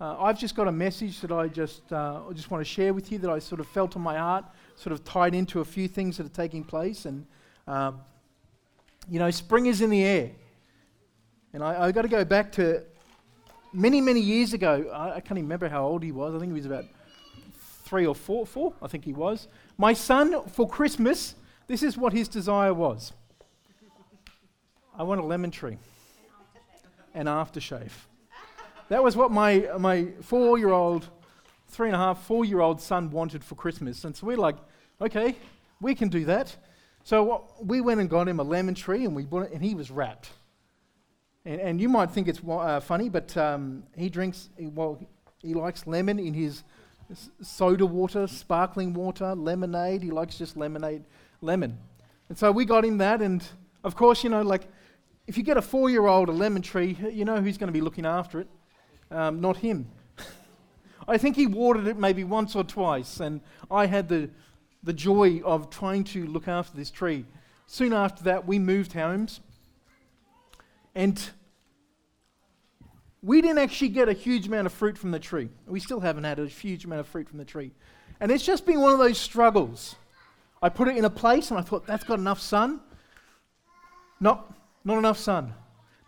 uh, I've just got a message that I just, uh, I just want to share with you that I sort of felt on my heart, sort of tied into a few things that are taking place. And, um, you know, spring is in the air. And I, I've got to go back to many, many years ago. I, I can't even remember how old he was. I think he was about three or four, four, I think he was. My son, for Christmas, this is what his desire was I want a lemon tree and aftershave. That was what my, my four year old, three and a half, four year old son wanted for Christmas. And so we're like, okay, we can do that. So what, we went and got him a lemon tree and, we bought it, and he was wrapped. And, and you might think it's uh, funny, but um, he drinks, well, he likes lemon in his soda water, sparkling water, lemonade. He likes just lemonade, lemon. And so we got him that. And of course, you know, like if you get a four year old a lemon tree, you know who's going to be looking after it? Um, not him. I think he watered it maybe once or twice. And I had the, the joy of trying to look after this tree. Soon after that, we moved homes. And we didn't actually get a huge amount of fruit from the tree. We still haven't had a huge amount of fruit from the tree. And it's just been one of those struggles. I put it in a place and I thought, that's got enough sun. Not, not enough sun.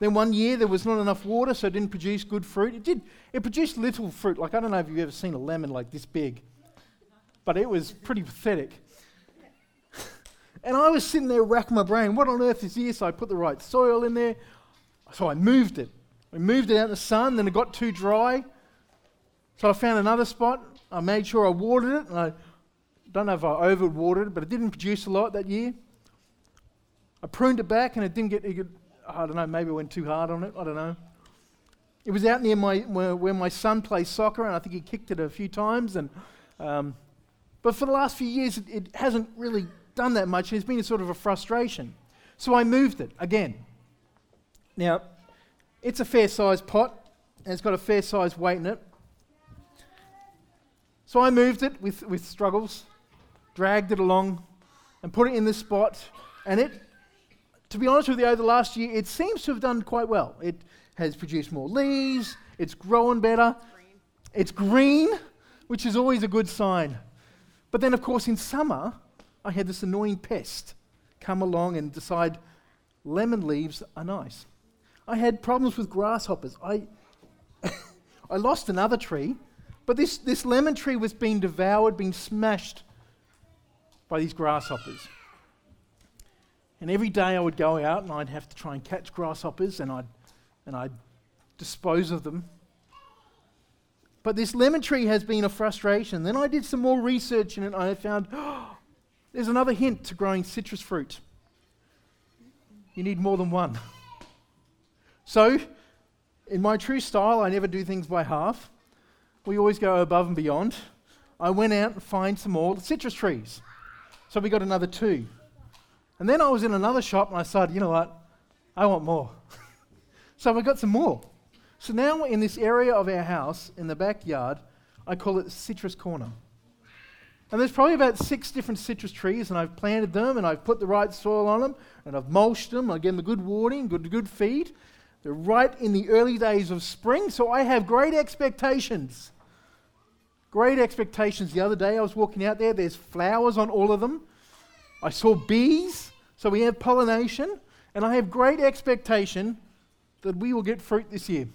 Then one year there was not enough water, so it didn't produce good fruit. It did. It produced little fruit. Like I don't know if you've ever seen a lemon like this big, but it was pretty pathetic. and I was sitting there racking my brain. What on earth is this? So I put the right soil in there. So I moved it. We moved it out in the sun, then it got too dry. So I found another spot. I made sure I watered it, and I don't know if I overwatered it, but it didn't produce a lot that year. I pruned it back, and it didn't get. It, I don't know. Maybe I went too hard on it. I don't know. It was out near my where, where my son plays soccer, and I think he kicked it a few times. And um, but for the last few years, it, it hasn't really done that much. It's been a sort of a frustration. So I moved it again. Now, it's a fair sized pot, and it's got a fair sized weight in it. So I moved it with, with struggles, dragged it along, and put it in this spot. And it, to be honest with you, over the last year, it seems to have done quite well. It has produced more leaves, it's growing better, green. it's green, which is always a good sign. But then, of course, in summer, I had this annoying pest come along and decide lemon leaves are nice. I had problems with grasshoppers. I, I lost another tree, but this, this lemon tree was being devoured, being smashed by these grasshoppers. And every day I would go out and I'd have to try and catch grasshoppers and I'd, and I'd dispose of them. But this lemon tree has been a frustration. Then I did some more research in it and I found oh, there's another hint to growing citrus fruit. You need more than one. So, in my true style, I never do things by half. We always go above and beyond. I went out and find some more citrus trees. So we got another two. And then I was in another shop and I said, you know what? I want more. so I got some more. So now in this area of our house, in the backyard, I call it Citrus Corner. And there's probably about six different citrus trees, and I've planted them, and I've put the right soil on them, and I've mulched them, I give them a good watering, good, good feed, they're right in the early days of spring, so I have great expectations. Great expectations. The other day I was walking out there, there's flowers on all of them. I saw bees, so we have pollination, and I have great expectation that we will get fruit this year.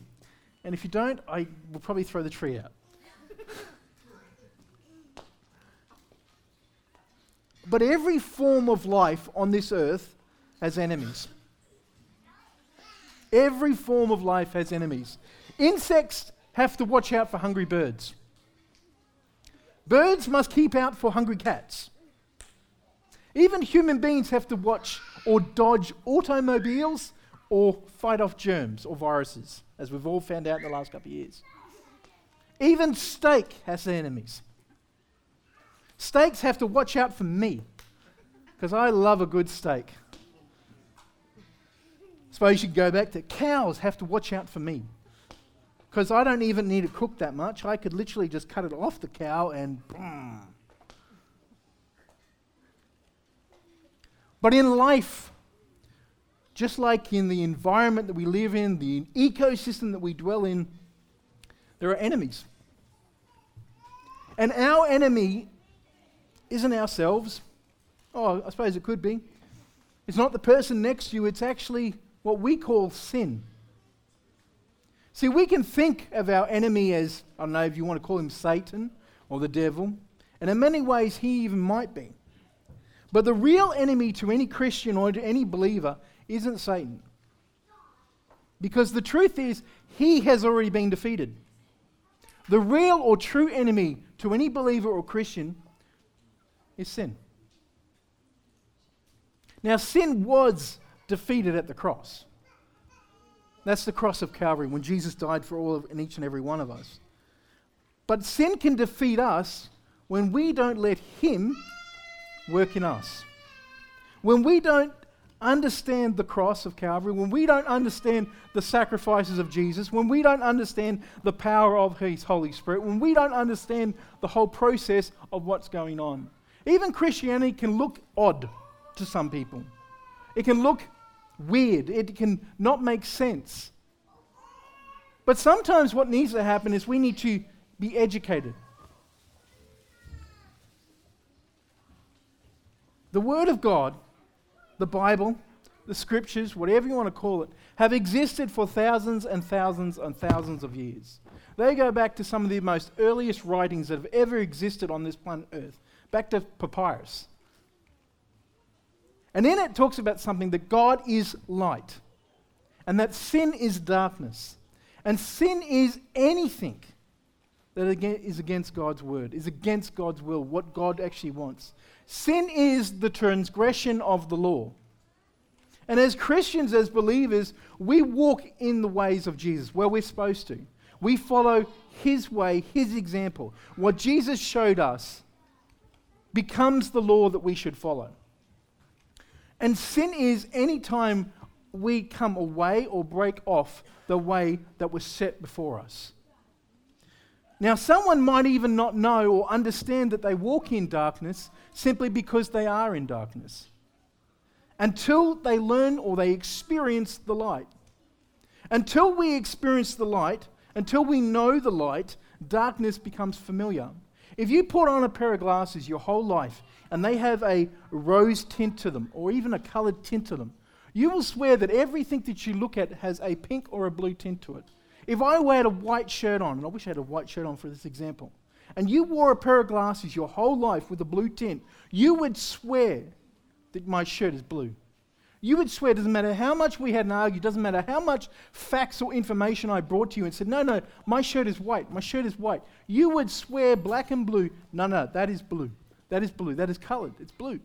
And if you don't, I will probably throw the tree out. but every form of life on this earth has enemies. Every form of life has enemies. Insects have to watch out for hungry birds. Birds must keep out for hungry cats. Even human beings have to watch or dodge automobiles or fight off germs or viruses, as we've all found out in the last couple of years. Even steak has enemies. Steaks have to watch out for me because I love a good steak. Suppose you should go back to cows have to watch out for me. Because I don't even need it cooked that much. I could literally just cut it off the cow and boom. But in life, just like in the environment that we live in, the ecosystem that we dwell in, There are enemies. And our enemy isn't ourselves. Oh, I suppose it could be. It's not the person next to you, it's actually what we call sin. See, we can think of our enemy as, I don't know if you want to call him Satan or the devil, and in many ways he even might be. But the real enemy to any Christian or to any believer isn't Satan. Because the truth is, he has already been defeated. The real or true enemy to any believer or Christian is sin. Now, sin was defeated at the cross. That's the cross of Calvary when Jesus died for all of and each and every one of us. But sin can defeat us when we don't let Him work in us. When we don't understand the cross of Calvary, when we don't understand the sacrifices of Jesus, when we don't understand the power of His Holy Spirit, when we don't understand the whole process of what's going on. Even Christianity can look odd to some people. It can look weird. It can not make sense. But sometimes what needs to happen is we need to be educated. The Word of God, the Bible, the Scriptures, whatever you want to call it, have existed for thousands and thousands and thousands of years. They go back to some of the most earliest writings that have ever existed on this planet Earth, back to papyrus. And in it talks about something that God is light and that sin is darkness. And sin is anything that is against God's word, is against God's will, what God actually wants. Sin is the transgression of the law. And as Christians, as believers, we walk in the ways of Jesus, where we're supposed to. We follow his way, his example. What Jesus showed us becomes the law that we should follow. And sin is any time we come away or break off the way that was set before us. Now, someone might even not know or understand that they walk in darkness simply because they are in darkness until they learn or they experience the light. Until we experience the light, until we know the light, darkness becomes familiar. If you put on a pair of glasses your whole life and they have a rose tint to them or even a colored tint to them, you will swear that everything that you look at has a pink or a blue tint to it. If I had a white shirt on, and I wish I had a white shirt on for this example, and you wore a pair of glasses your whole life with a blue tint, you would swear that my shirt is blue. You would swear, doesn't matter how much we had an argue, doesn't matter how much facts or information I brought to you and said, no, no, my shirt is white, my shirt is white. You would swear black and blue, no, no, that is blue. That is blue. That is colored. It's blue.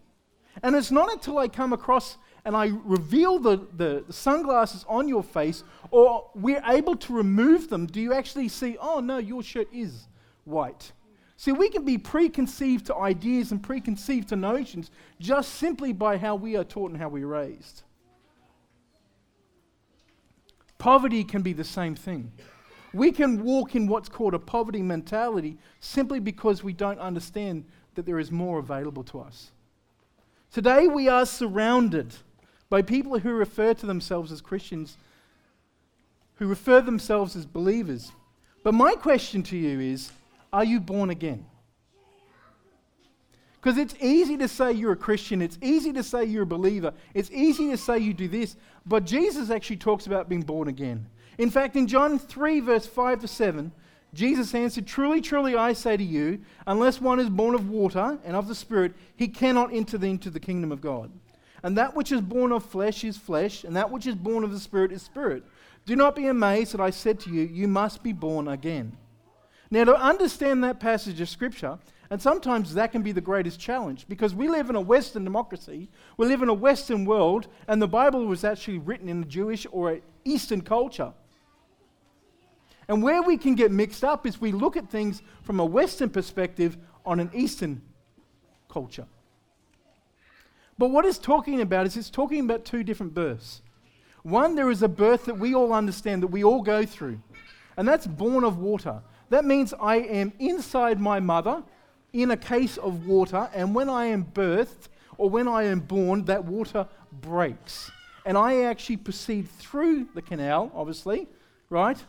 And it's not until I come across and I reveal the, the, sunglasses on your face, or we're able to remove them, do you actually see, oh no, your shirt is white? See, we can be preconceived to ideas and preconceived to notions just simply by how we are taught and how we're raised. Poverty can be the same thing. We can walk in what's called a poverty mentality simply because we don't understand that there is more available to us. Today, we are surrounded by people who refer to themselves as Christians, who refer themselves as believers. But my question to you is are you born again? Because it's easy to say you're a Christian, it's easy to say you're a believer, it's easy to say you do this, but Jesus actually talks about being born again. In fact, in John 3, verse 5 to 7, Jesus answered, Truly, truly, I say to you, unless one is born of water and of the Spirit, he cannot enter into the kingdom of God. And that which is born of flesh is flesh, and that which is born of the Spirit is spirit. Do not be amazed that I said to you, You must be born again. Now, to understand that passage of Scripture, and sometimes that can be the greatest challenge because we live in a Western democracy, we live in a Western world, and the Bible was actually written in a Jewish or an Eastern culture. And where we can get mixed up is we look at things from a Western perspective on an Eastern culture. But what it's talking about is it's talking about two different births. One, there is a birth that we all understand, that we all go through, and that's born of water. That means I am inside my mother in a case of water, and when I am birthed or when I am born, that water breaks. And I actually proceed through the canal, obviously, right?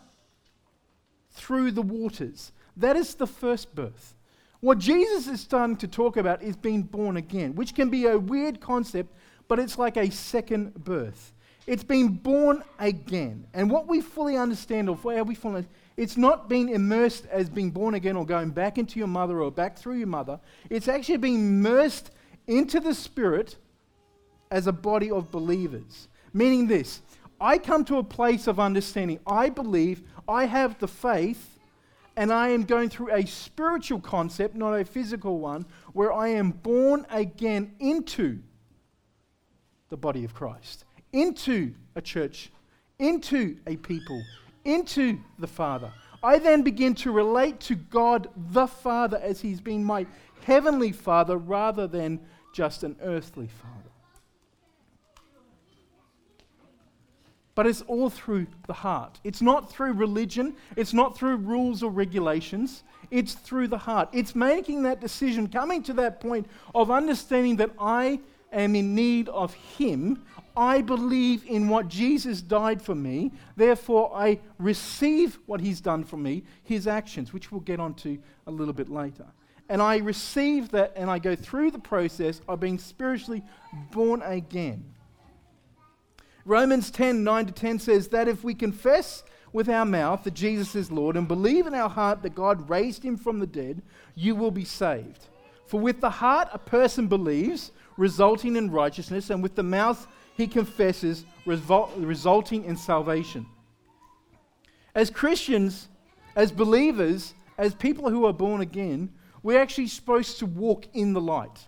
through the waters. That is the first birth. What Jesus is starting to talk about is being born again, which can be a weird concept, but it's like a second birth. It's being born again. And what we fully understand, or how we fully it's not being immersed as being born again or going back into your mother or back through your mother. It's actually being immersed into the Spirit as a body of believers. Meaning this I come to a place of understanding. I believe, I have the faith, and I am going through a spiritual concept, not a physical one, where I am born again into the body of Christ, into a church, into a people, into the Father. I then begin to relate to God the Father as He's been my heavenly Father rather than just an earthly Father. But it's all through the heart. It's not through religion, it's not through rules or regulations, it's through the heart. It's making that decision, coming to that point of understanding that I am in need of Him I believe in what Jesus died for me, therefore I receive what he's done for me, his actions, which we'll get onto a little bit later. And I receive that and I go through the process of being spiritually born again. Romans 10 9 to 10 says that if we confess with our mouth that Jesus is Lord and believe in our heart that God raised him from the dead, you will be saved. For with the heart a person believes, resulting in righteousness, and with the mouth he confesses, result, resulting in salvation. As Christians, as believers, as people who are born again, we're actually supposed to walk in the light.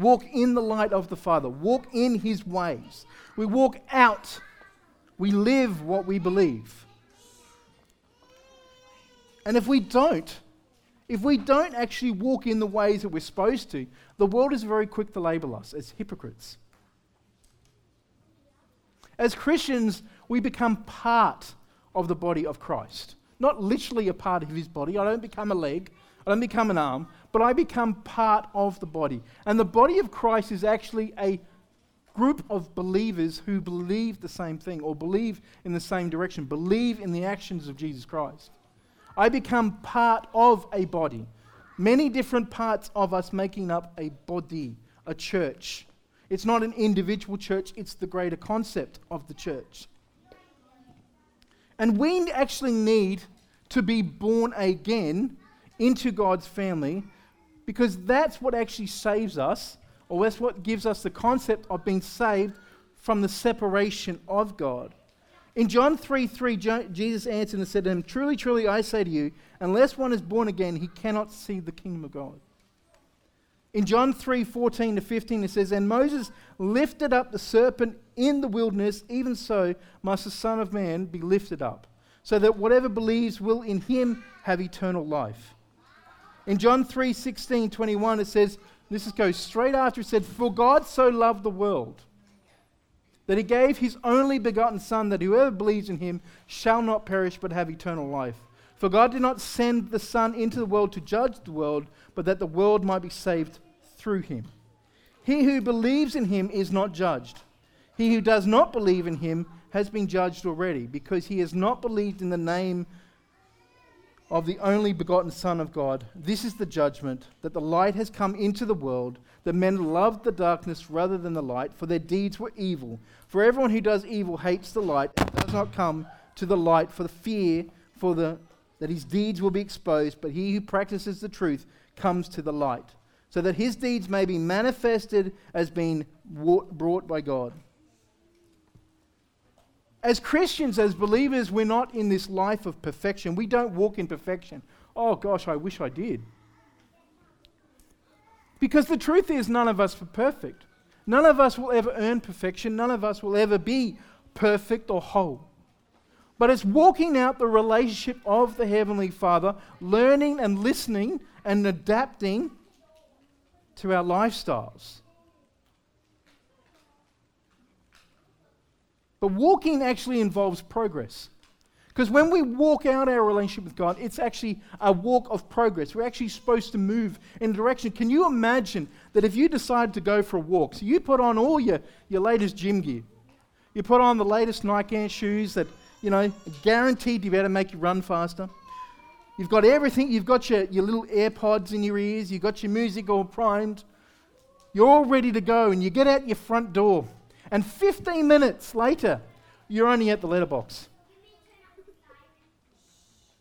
Walk in the light of the Father. Walk in His ways. We walk out. We live what we believe. And if we don't, if we don't actually walk in the ways that we're supposed to, the world is very quick to label us as hypocrites. As Christians, we become part of the body of Christ. Not literally a part of his body. I don't become a leg, I don't become an arm, but I become part of the body. And the body of Christ is actually a group of believers who believe the same thing or believe in the same direction, believe in the actions of Jesus Christ. I become part of a body. Many different parts of us making up a body, a church. It's not an individual church, it's the greater concept of the church. And we actually need to be born again into God's family because that's what actually saves us, or that's what gives us the concept of being saved from the separation of God. In John 3 3, Jesus answered and said to him, Truly, truly, I say to you, unless one is born again, he cannot see the kingdom of God. In John 3 14 to 15, it says, And Moses lifted up the serpent in the wilderness, even so must the Son of Man be lifted up, so that whatever believes will in him have eternal life. In John 3 16 21, it says, This goes straight after it said, For God so loved the world that he gave his only begotten Son, that whoever believes in him shall not perish but have eternal life. For God did not send the Son into the world to judge the world, but that the world might be saved through him. He who believes in him is not judged. He who does not believe in him has been judged already, because he has not believed in the name of the only begotten Son of God. This is the judgment that the light has come into the world, that men loved the darkness rather than the light, for their deeds were evil. For everyone who does evil hates the light and does not come to the light for the fear for the that his deeds will be exposed, but he who practices the truth comes to the light, so that his deeds may be manifested as being brought by God. As Christians, as believers, we're not in this life of perfection. We don't walk in perfection. Oh gosh, I wish I did. Because the truth is, none of us are perfect. None of us will ever earn perfection. None of us will ever be perfect or whole but it's walking out the relationship of the Heavenly Father, learning and listening and adapting to our lifestyles. But walking actually involves progress. Because when we walk out our relationship with God, it's actually a walk of progress. We're actually supposed to move in a direction. Can you imagine that if you decide to go for a walk, so you put on all your, your latest gym gear, you put on the latest Nike shoes that you know, guaranteed to be able to make you run faster. You've got everything. You've got your, your little AirPods in your ears. You've got your music all primed. You're all ready to go, and you get out your front door. And 15 minutes later, you're only at the letterbox.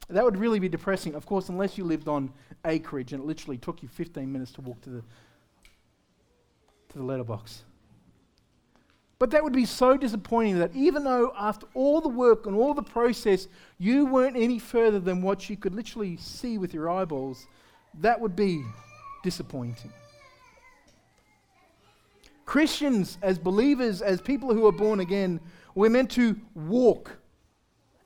That would really be depressing, of course, unless you lived on acreage and it literally took you 15 minutes to walk to the, to the letterbox. But that would be so disappointing that even though after all the work and all the process, you weren't any further than what you could literally see with your eyeballs, that would be disappointing. Christians, as believers, as people who are born again, we're meant to walk,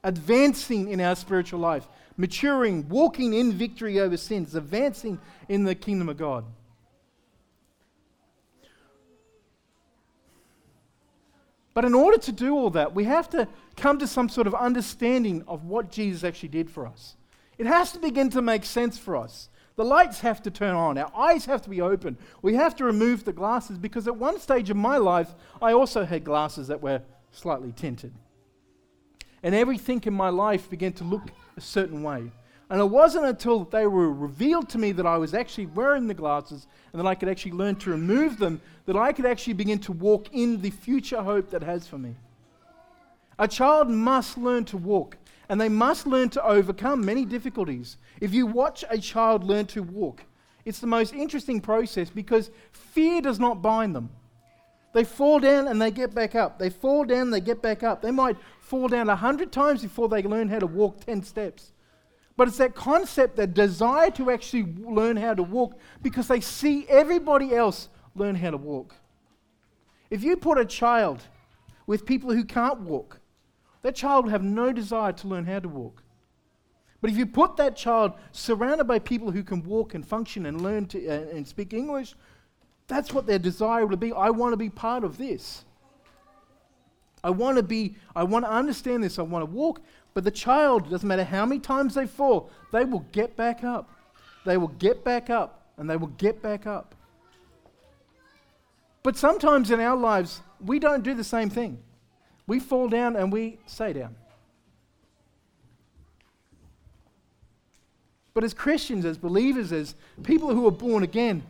advancing in our spiritual life, maturing, walking in victory over sins, advancing in the kingdom of God. But in order to do all that, we have to come to some sort of understanding of what Jesus actually did for us. It has to begin to make sense for us. The lights have to turn on. Our eyes have to be open. We have to remove the glasses because at one stage of my life, I also had glasses that were slightly tinted. And everything in my life began to look a certain way. And it wasn't until they were revealed to me that I was actually wearing the glasses and that I could actually learn to remove them that I could actually begin to walk in the future hope that has for me. A child must learn to walk and they must learn to overcome many difficulties. If you watch a child learn to walk, it's the most interesting process because fear does not bind them. They fall down and they get back up. They fall down, they get back up. They might fall down a hundred times before they learn how to walk 10 steps. But it's that concept, that desire to actually learn how to walk because they see everybody else learn how to walk. If you put a child with people who can't walk, that child will have no desire to learn how to walk. But if you put that child surrounded by people who can walk and function and learn to, uh, and speak English, that's what their desire will be. I want to be part of this. I want to be, I want to understand this. I want to walk. But the child, doesn't matter how many times they fall, they will get back up. They will get back up and they will get back up. But sometimes in our lives, we don't do the same thing. We fall down and we stay down. But as Christians, as believers, as people who are born again,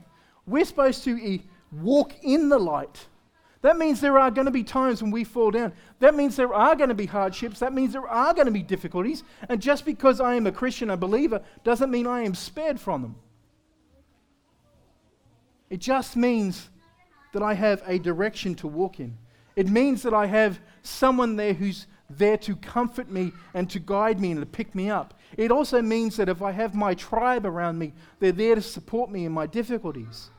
we're supposed to walk in the light. That means there are going to be times when we fall down. That means there are going to be hardships. That means there are going to be difficulties. And just because I am a Christian, a believer, doesn't mean I am spared from them. It just means that I have a direction to walk in. It means that I have someone there who's there to comfort me and to guide me and to pick me up. It also means that if I have my tribe around me, they're there to support me in my difficulties.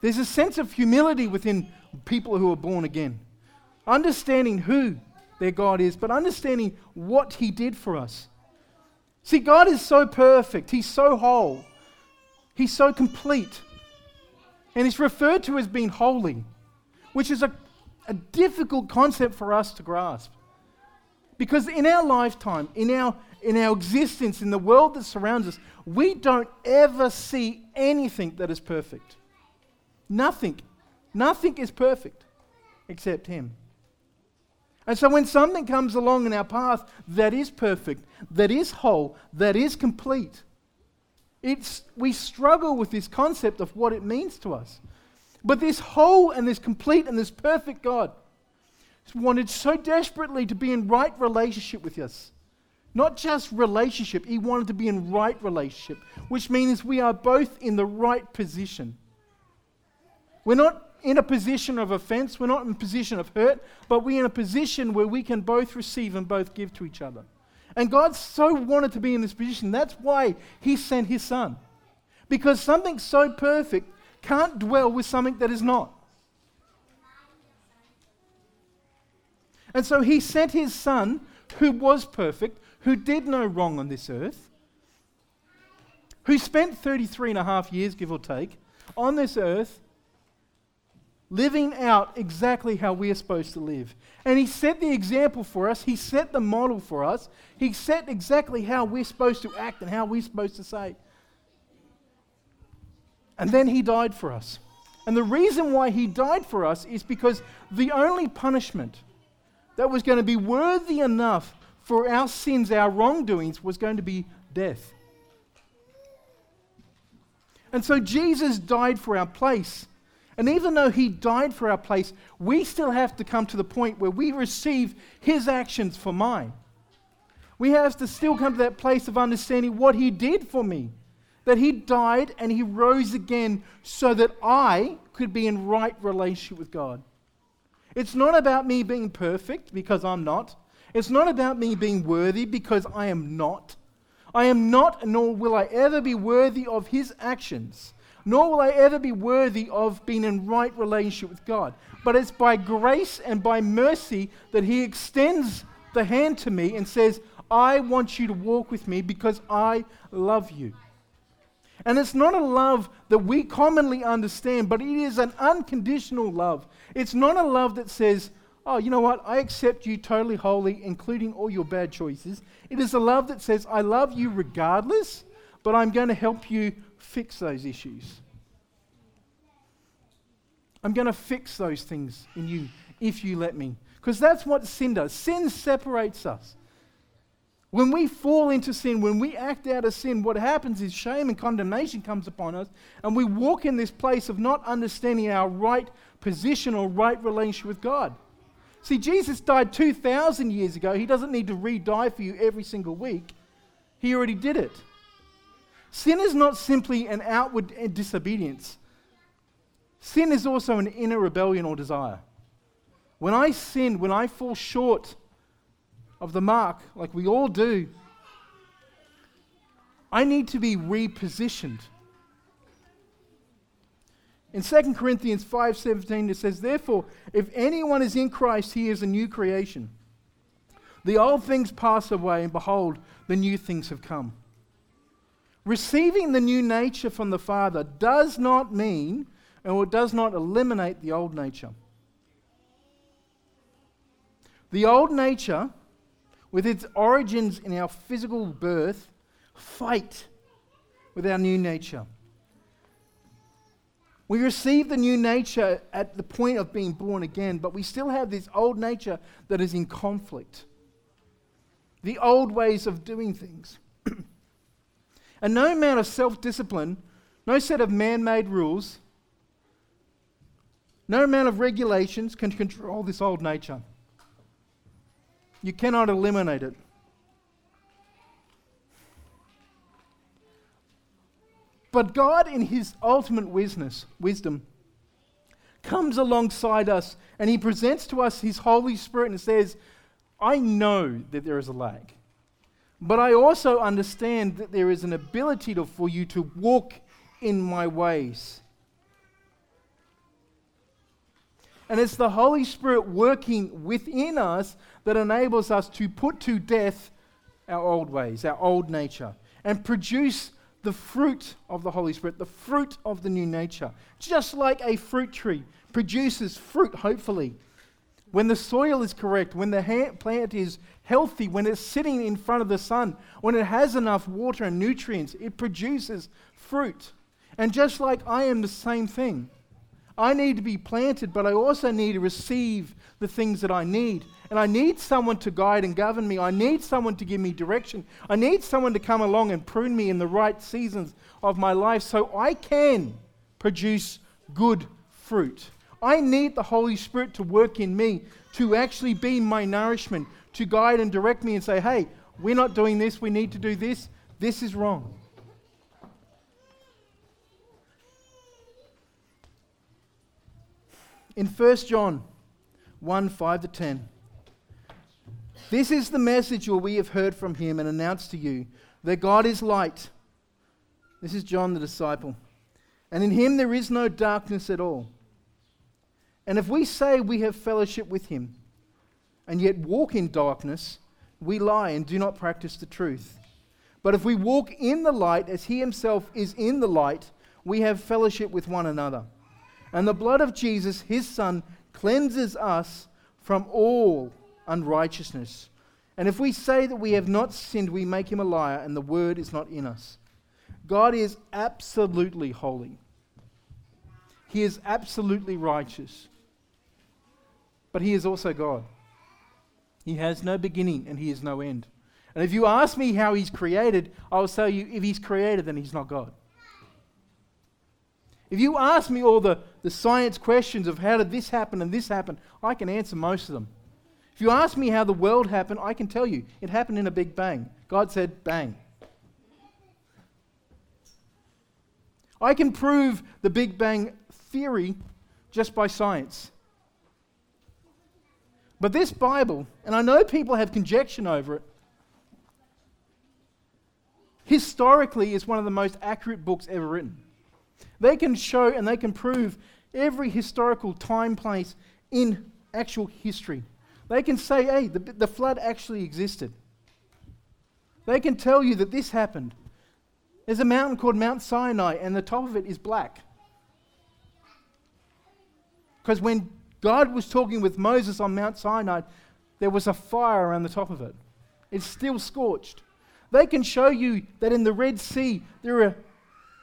There's a sense of humility within people who are born again, understanding who their God is, but understanding what He did for us. See, God is so perfect, He's so whole, He's so complete, and He's referred to as being holy, which is a, a difficult concept for us to grasp. Because in our lifetime, in our, in our existence, in the world that surrounds us, we don't ever see anything that is perfect. Nothing. Nothing is perfect except Him. And so when something comes along in our path that is perfect, that is whole, that is complete, it's, we struggle with this concept of what it means to us. But this whole and this complete and this perfect God wanted so desperately to be in right relationship with us. Not just relationship, he wanted to be in right relationship, which means we are both in the right position. We're not in a position of offense, we're not in a position of hurt, but we're in a position where we can both receive and both give to each other. And God so wanted to be in this position. That's why He sent His Son. Because something so perfect can't dwell with something that is not. And so He sent His Son, who was perfect, who did no wrong on this earth, who spent 33 and a half years, give or take, on this earth living out exactly how we are supposed to live. And he set the example for us, he set the model for us, he set exactly how we're supposed to act and how we're supposed to say. And then he died for us. And the reason why he died for us is because the only punishment that was going to be worthy enough for our sins, our wrongdoings, was going to be death. And so Jesus died for our place. And even though he died for our place, we still have to come to the point where we receive his actions for mine. We have to still come to that place of understanding what he did for me. That he died and he rose again so that I could be in right relationship with God. It's not about me being perfect because I'm not. It's not about me being worthy because I am not. I am not, nor will I ever be worthy of his actions, nor will I ever be worthy of being in right relationship with God. But it's by grace and by mercy that he extends the hand to me and says, I want you to walk with me because I love you. And it's not a love that we commonly understand, but it is an unconditional love. It's not a love that says, oh, you know what, I accept you totally holy, including all your bad choices. It is a love that says, I love you regardless, but I'm going to help you fix those issues. I'm going to fix those things in you if you let me. Because that's what sin does. Sin separates us. When we fall into sin, when we act out of sin, what happens is shame and condemnation comes upon us, and we walk in this place of not understanding our right position or right relationship with God. See, Jesus died 2,000 years ago. He doesn't need to re die for you every single week, He already did it. Sin is not simply an outward disobedience, sin is also an inner rebellion or desire. When I sin, when I fall short of the mark, like we all do, I need to be repositioned. In 2 Corinthians 5:17 it says, "Therefore, if anyone is in Christ, he is a new creation. The old things pass away, and behold, the new things have come." Receiving the new nature from the Father does not mean, or does not eliminate the old nature. The old nature, with its origins in our physical birth, fight with our new nature. We receive the new nature at the point of being born again, but we still have this old nature that is in conflict. The old ways of doing things. And no amount of self discipline, no set of man made rules, no amount of regulations can control this old nature. You cannot eliminate it. But God, in His ultimate wisdom, comes alongside us and He presents to us His Holy Spirit and says, I know that there is a lag, but I also understand that there is an ability to, for you to walk in my ways. And it's the Holy Spirit working within us that enables us to put to death our old ways, our old nature, and produce the fruit of the Holy Spirit, the fruit of the new nature. Just like a fruit tree produces fruit, hopefully. When the soil is correct, when the plant is healthy, when it's sitting in front of the sun, when it has enough water and nutrients, it produces fruit. And just like I am the same thing. I need to be planted, but I also need to receive the things that I need. And I need someone to guide and govern me. I need someone to give me direction. I need someone to come along and prune me in the right seasons of my life so I can produce good fruit. I need the Holy Spirit to work in me, to actually be my nourishment, to guide and direct me and say, hey, we're not doing this, we need to do this. This is wrong. in 1 John 1 5 to 10. This is the message we have heard from him and announced to you that God is light. This is John the disciple. And in him there is no darkness at all. And if we say we have fellowship with him and yet walk in darkness, we lie and do not practice the truth. But if we walk in the light as he himself is in the light, we have fellowship with one another. And the blood of Jesus, his Son, cleanses us from all unrighteousness. And if we say that we have not sinned, we make him a liar, and the word is not in us. God is absolutely holy. He is absolutely righteous. But He is also God. He has no beginning and He has no end. And if you ask me how He's created, I will tell you if He's created, then He's not God. If you ask me all the, the science questions of how did this happen and this happen, I can answer most of them. If you ask me how the world happened, I can tell you it happened in a big bang. God said, bang. I can prove the Big Bang theory just by science. But this Bible, and I know people have conjecture over it, historically is one of the most accurate books ever written. They can show and they can prove every historical time place in actual history. They can say, hey, the, the flood actually existed. They can tell you that this happened. There's a mountain called Mount Sinai, and the top of it is black. Because when God was talking with Moses on Mount Sinai, there was a fire around the top of it. It's still scorched. They can show you that in the Red Sea, there are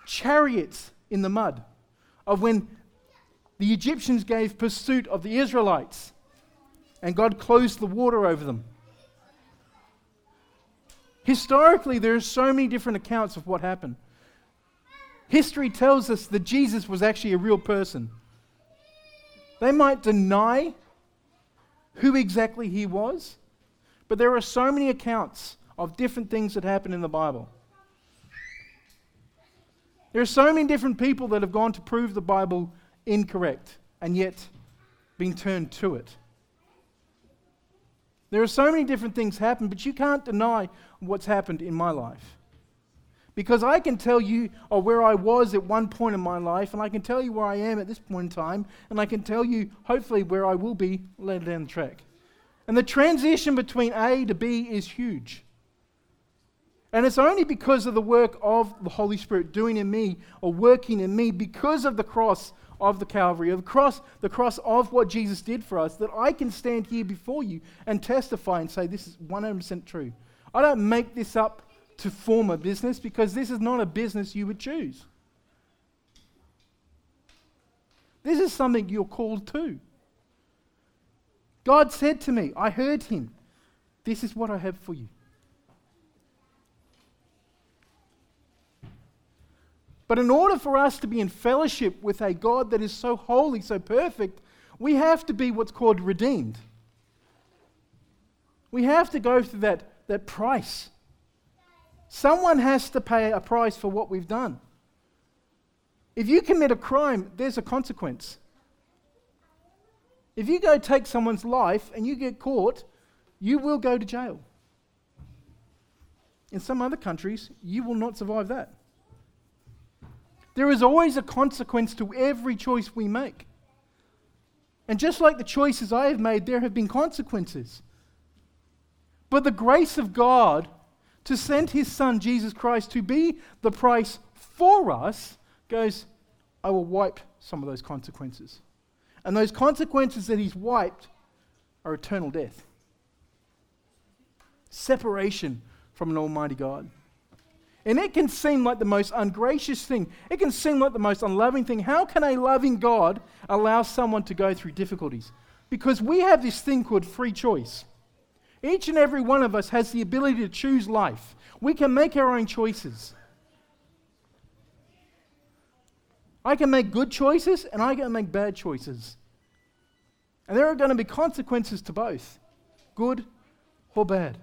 chariots in the mud of when the Egyptians gave pursuit of the Israelites and God closed the water over them. Historically, there are so many different accounts of what happened. History tells us that Jesus was actually a real person. They might deny who exactly he was, but there are so many accounts of different things that happen in the Bible. There are so many different people that have gone to prove the Bible incorrect and yet been turned to it. There are so many different things happen, but you can't deny what's happened in my life. Because I can tell you oh, where I was at one point in my life, and I can tell you where I am at this point in time, and I can tell you, hopefully, where I will be later down the track. And the transition between A to B is huge. And it's only because of the work of the Holy Spirit doing in me or working in me because of the cross of the Calvary, of the cross, the cross of what Jesus did for us, that I can stand here before you and testify and say this is 100% true. I don't make this up to form a business because this is not a business you would choose. This is something you're called to. God said to me, I heard him, this is what I have for you. But in order for us to be in fellowship with a God that is so holy, so perfect, we have to be what's called redeemed. We have to go through that, that price. Someone has to pay a price for what we've done. If you commit a crime, there's a consequence. If you go take someone's life and you get caught, you will go to jail. In some other countries, you will not survive that. There is always a consequence to every choice we make. And just like the choices I have made, there have been consequences. But the grace of God to send his son, Jesus Christ, to be the price for us goes, I will wipe some of those consequences. And those consequences that he's wiped are eternal death, separation from an almighty God. And it can seem like the most ungracious thing. It can seem like the most unloving thing. How can a loving God allow someone to go through difficulties? Because we have this thing called free choice. Each and every one of us has the ability to choose life. We can make our own choices. I can make good choices and I can make bad choices. And there are going to be consequences to both good or bad.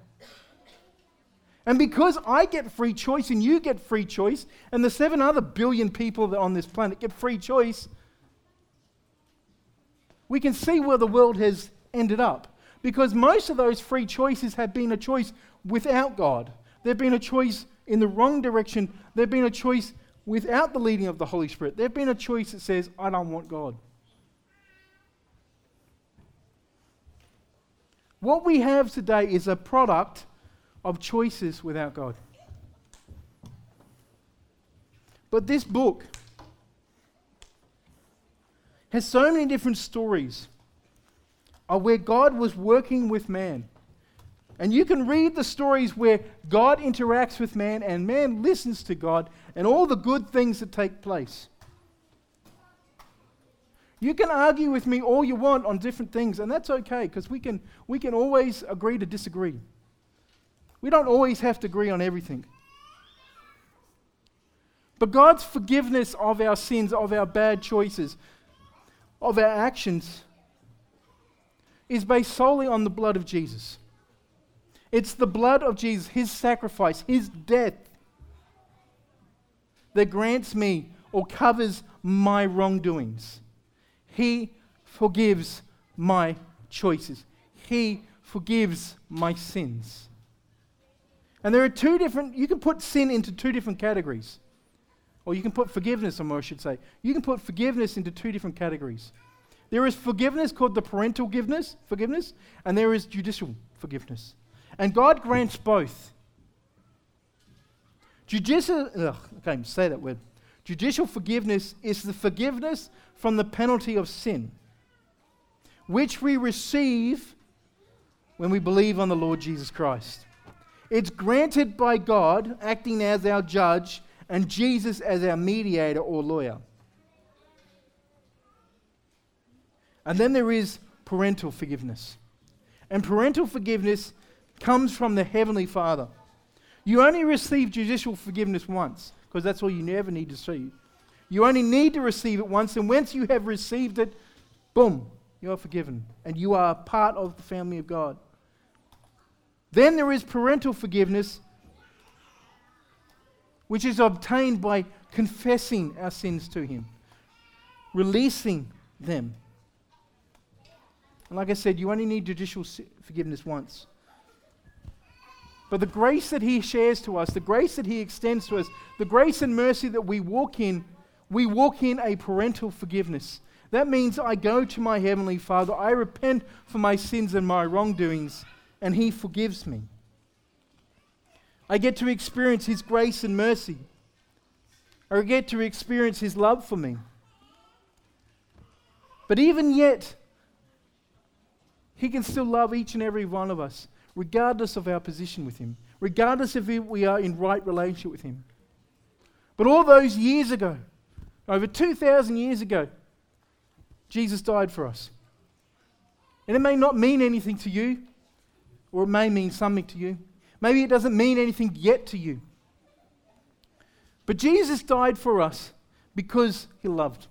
And because I get free choice and you get free choice, and the seven other billion people on this planet get free choice, we can see where the world has ended up. Because most of those free choices have been a choice without God. They've been a choice in the wrong direction. They've been a choice without the leading of the Holy Spirit. They've been a choice that says, I don't want God. What we have today is a product of choices without God. But this book has so many different stories of where God was working with man. And you can read the stories where God interacts with man and man listens to God and all the good things that take place. You can argue with me all you want on different things, and that's okay because we can, we can always agree to disagree. We don't always have to agree on everything. But God's forgiveness of our sins, of our bad choices, of our actions, is based solely on the blood of Jesus. It's the blood of Jesus, his sacrifice, his death, that grants me or covers my wrongdoings. He forgives my choices. He forgives my sins. And there are two different, you can put sin into two different categories. Or you can put forgiveness, or I should say. You can put forgiveness into two different categories. There is forgiveness called the parental forgiveness, forgiveness, and there is judicial forgiveness. And God grants both. Judicial, ugh, I can't say that word. Judicial forgiveness is the forgiveness from the penalty of sin, which we receive when we believe on the Lord Jesus Christ. It's granted by God, acting as our judge, and Jesus as our mediator or lawyer. And then there is parental forgiveness. And parental forgiveness comes from the Heavenly Father. You only receive judicial forgiveness once, because that's all you ever need to see. You only need to receive it once, and once you have received it, boom, you are forgiven, and you are part of the family of God. Then there is parental forgiveness, which is obtained by confessing our sins to Him, releasing them. And like I said, you only need judicial forgiveness once. But the grace that He shares to us, the grace that He extends to us, the grace and mercy that we walk in, we walk in a parental forgiveness. That means I go to my Heavenly Father, I repent for my sins and my wrongdoings, and He forgives me. I get to experience His grace and mercy. I get to experience His love for me. But even yet, He can still love each and every one of us regardless of our position with Him, regardless if we are in right relationship with Him. But all those years ago, over 2,000 years ago, Jesus died for us. And it may not mean anything to you, or it may mean something to you. Maybe it doesn't mean anything yet to you. But Jesus died for us because He loved.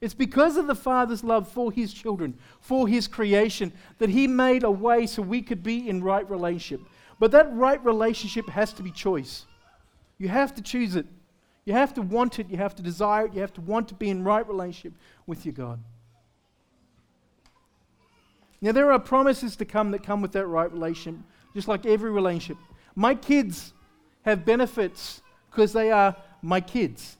It's because of the Father's love for His children, for His creation, that He made a way so we could be in right relationship. But that right relationship has to be choice. You have to choose it. You have to want it. You have to desire it. You have to want to be in right relationship with your God. Now, there are promises to come that come with that right relationship, just like every relationship. My kids have benefits because they are my kids.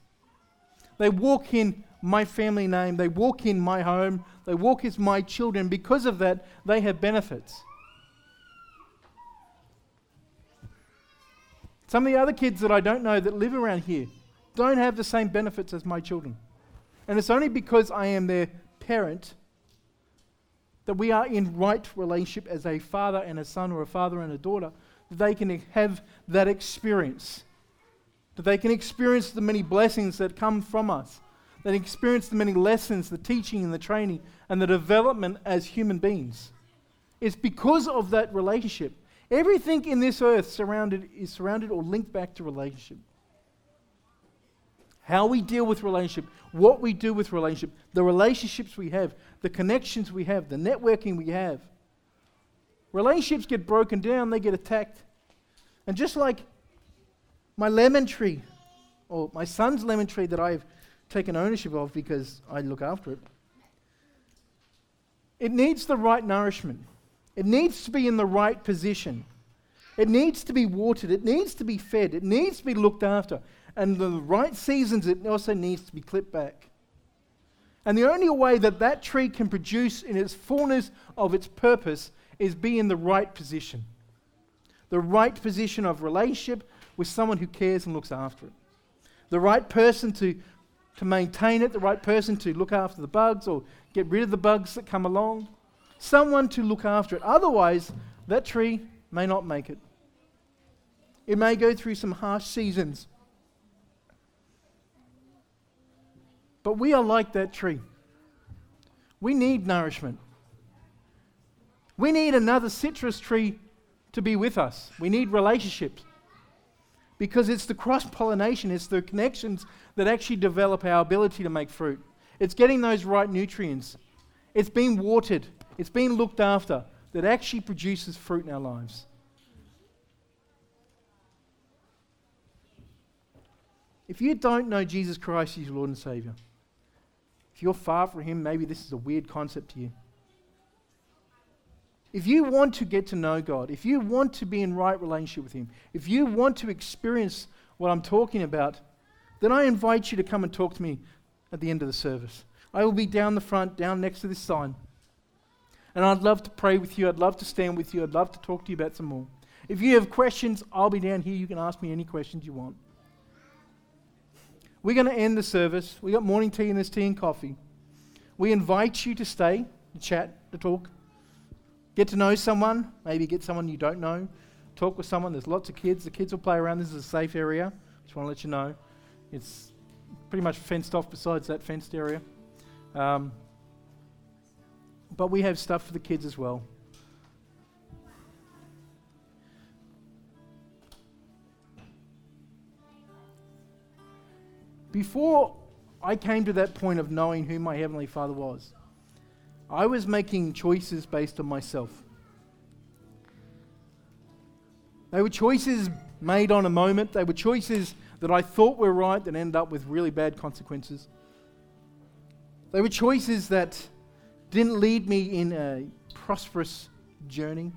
They walk in my family name, they walk in my home, they walk as my children. Because of that, they have benefits. Some of the other kids that I don't know that live around here don't have the same benefits as my children. And it's only because I am their parent that we are in right relationship as a father and a son or a father and a daughter that they can have that experience. That they can experience the many blessings that come from us that experience the many lessons, the teaching and the training, and the development as human beings. It's because of that relationship. Everything in this earth surrounded is surrounded or linked back to relationship. How we deal with relationship, what we do with relationship, the relationships we have, the connections we have, the networking we have. Relationships get broken down, they get attacked. And just like my lemon tree, or my son's lemon tree that I've taken ownership of because I look after it. It needs the right nourishment. It needs to be in the right position. It needs to be watered. It needs to be fed. It needs to be looked after. And the right seasons, it also needs to be clipped back. And the only way that that tree can produce in its fullness of its purpose is be in the right position. The right position of relationship with someone who cares and looks after it. The right person to to maintain it, the right person to look after the bugs or get rid of the bugs that come along, someone to look after it. Otherwise, that tree may not make it. It may go through some harsh seasons. But we are like that tree. We need nourishment. We need another citrus tree to be with us. We need relationships. Because it's the cross pollination, it's the connections that actually develop our ability to make fruit. It's getting those right nutrients. It's being watered, it's being looked after that actually produces fruit in our lives. If you don't know Jesus Christ as your Lord and Savior, if you're far from Him, maybe this is a weird concept to you. If you want to get to know God, if you want to be in right relationship with Him, if you want to experience what I'm talking about, then I invite you to come and talk to me at the end of the service. I will be down the front, down next to this sign. And I'd love to pray with you. I'd love to stand with you. I'd love to talk to you about some more. If you have questions, I'll be down here. You can ask me any questions you want. We're going to end the service. We got morning tea and there's tea and coffee. We invite you to stay, to chat, to talk. Get to know someone, maybe get someone you don't know. Talk with someone. There's lots of kids. The kids will play around. This is a safe area. Just want to let you know. It's pretty much fenced off besides that fenced area. Um, but we have stuff for the kids as well. Before I came to that point of knowing who my Heavenly Father was, I was making choices based on myself. They were choices made on a moment, they were choices that I thought were right that ended up with really bad consequences. They were choices that didn't lead me in a prosperous journey.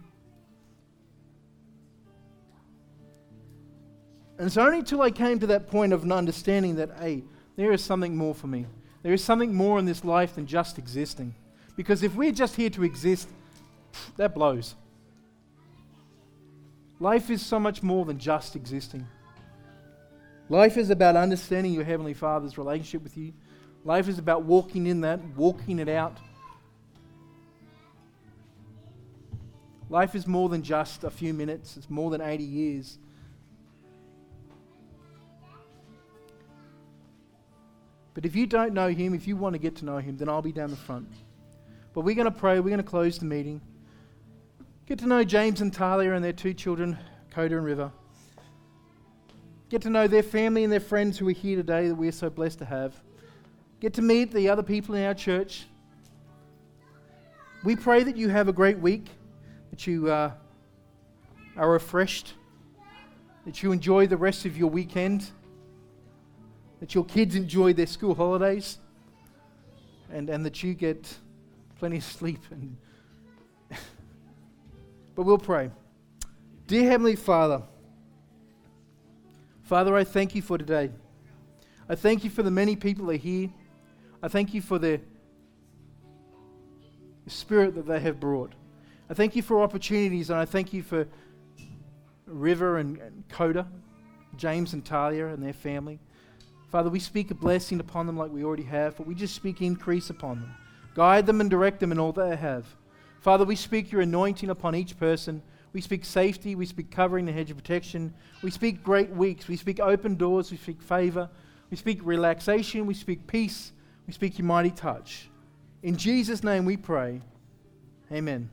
And it's only until I came to that point of understanding that, hey, there is something more for me. There is something more in this life than just existing. Because if we're just here to exist, that blows. Life is so much more than just existing. Life is about understanding your Heavenly Father's relationship with you. Life is about walking in that, walking it out. Life is more than just a few minutes, it's more than 80 years. But if you don't know Him, if you want to get to know Him, then I'll be down the front. But we're going to pray, we're going to close the meeting. Get to know James and Talia and their two children, Coda and River. Get to know their family and their friends who are here today that we're so blessed to have. Get to meet the other people in our church. We pray that you have a great week, that you uh, are refreshed, that you enjoy the rest of your weekend, that your kids enjoy their school holidays, and, and that you get plenty of sleep. And but we'll pray. Dear Heavenly Father, Father, I thank you for today. I thank you for the many people that are here. I thank you for the spirit that they have brought. I thank you for opportunities, and I thank you for River and, and Coda, James and Talia and their family. Father, we speak a blessing upon them like we already have, but we just speak increase upon them. Guide them and direct them in all that they have. Father, we speak your anointing upon each person. We speak safety. We speak covering the hedge of protection. We speak great weeks. We speak open doors. We speak favor. We speak relaxation. We speak peace. We speak your mighty touch. In Jesus' name we pray. Amen.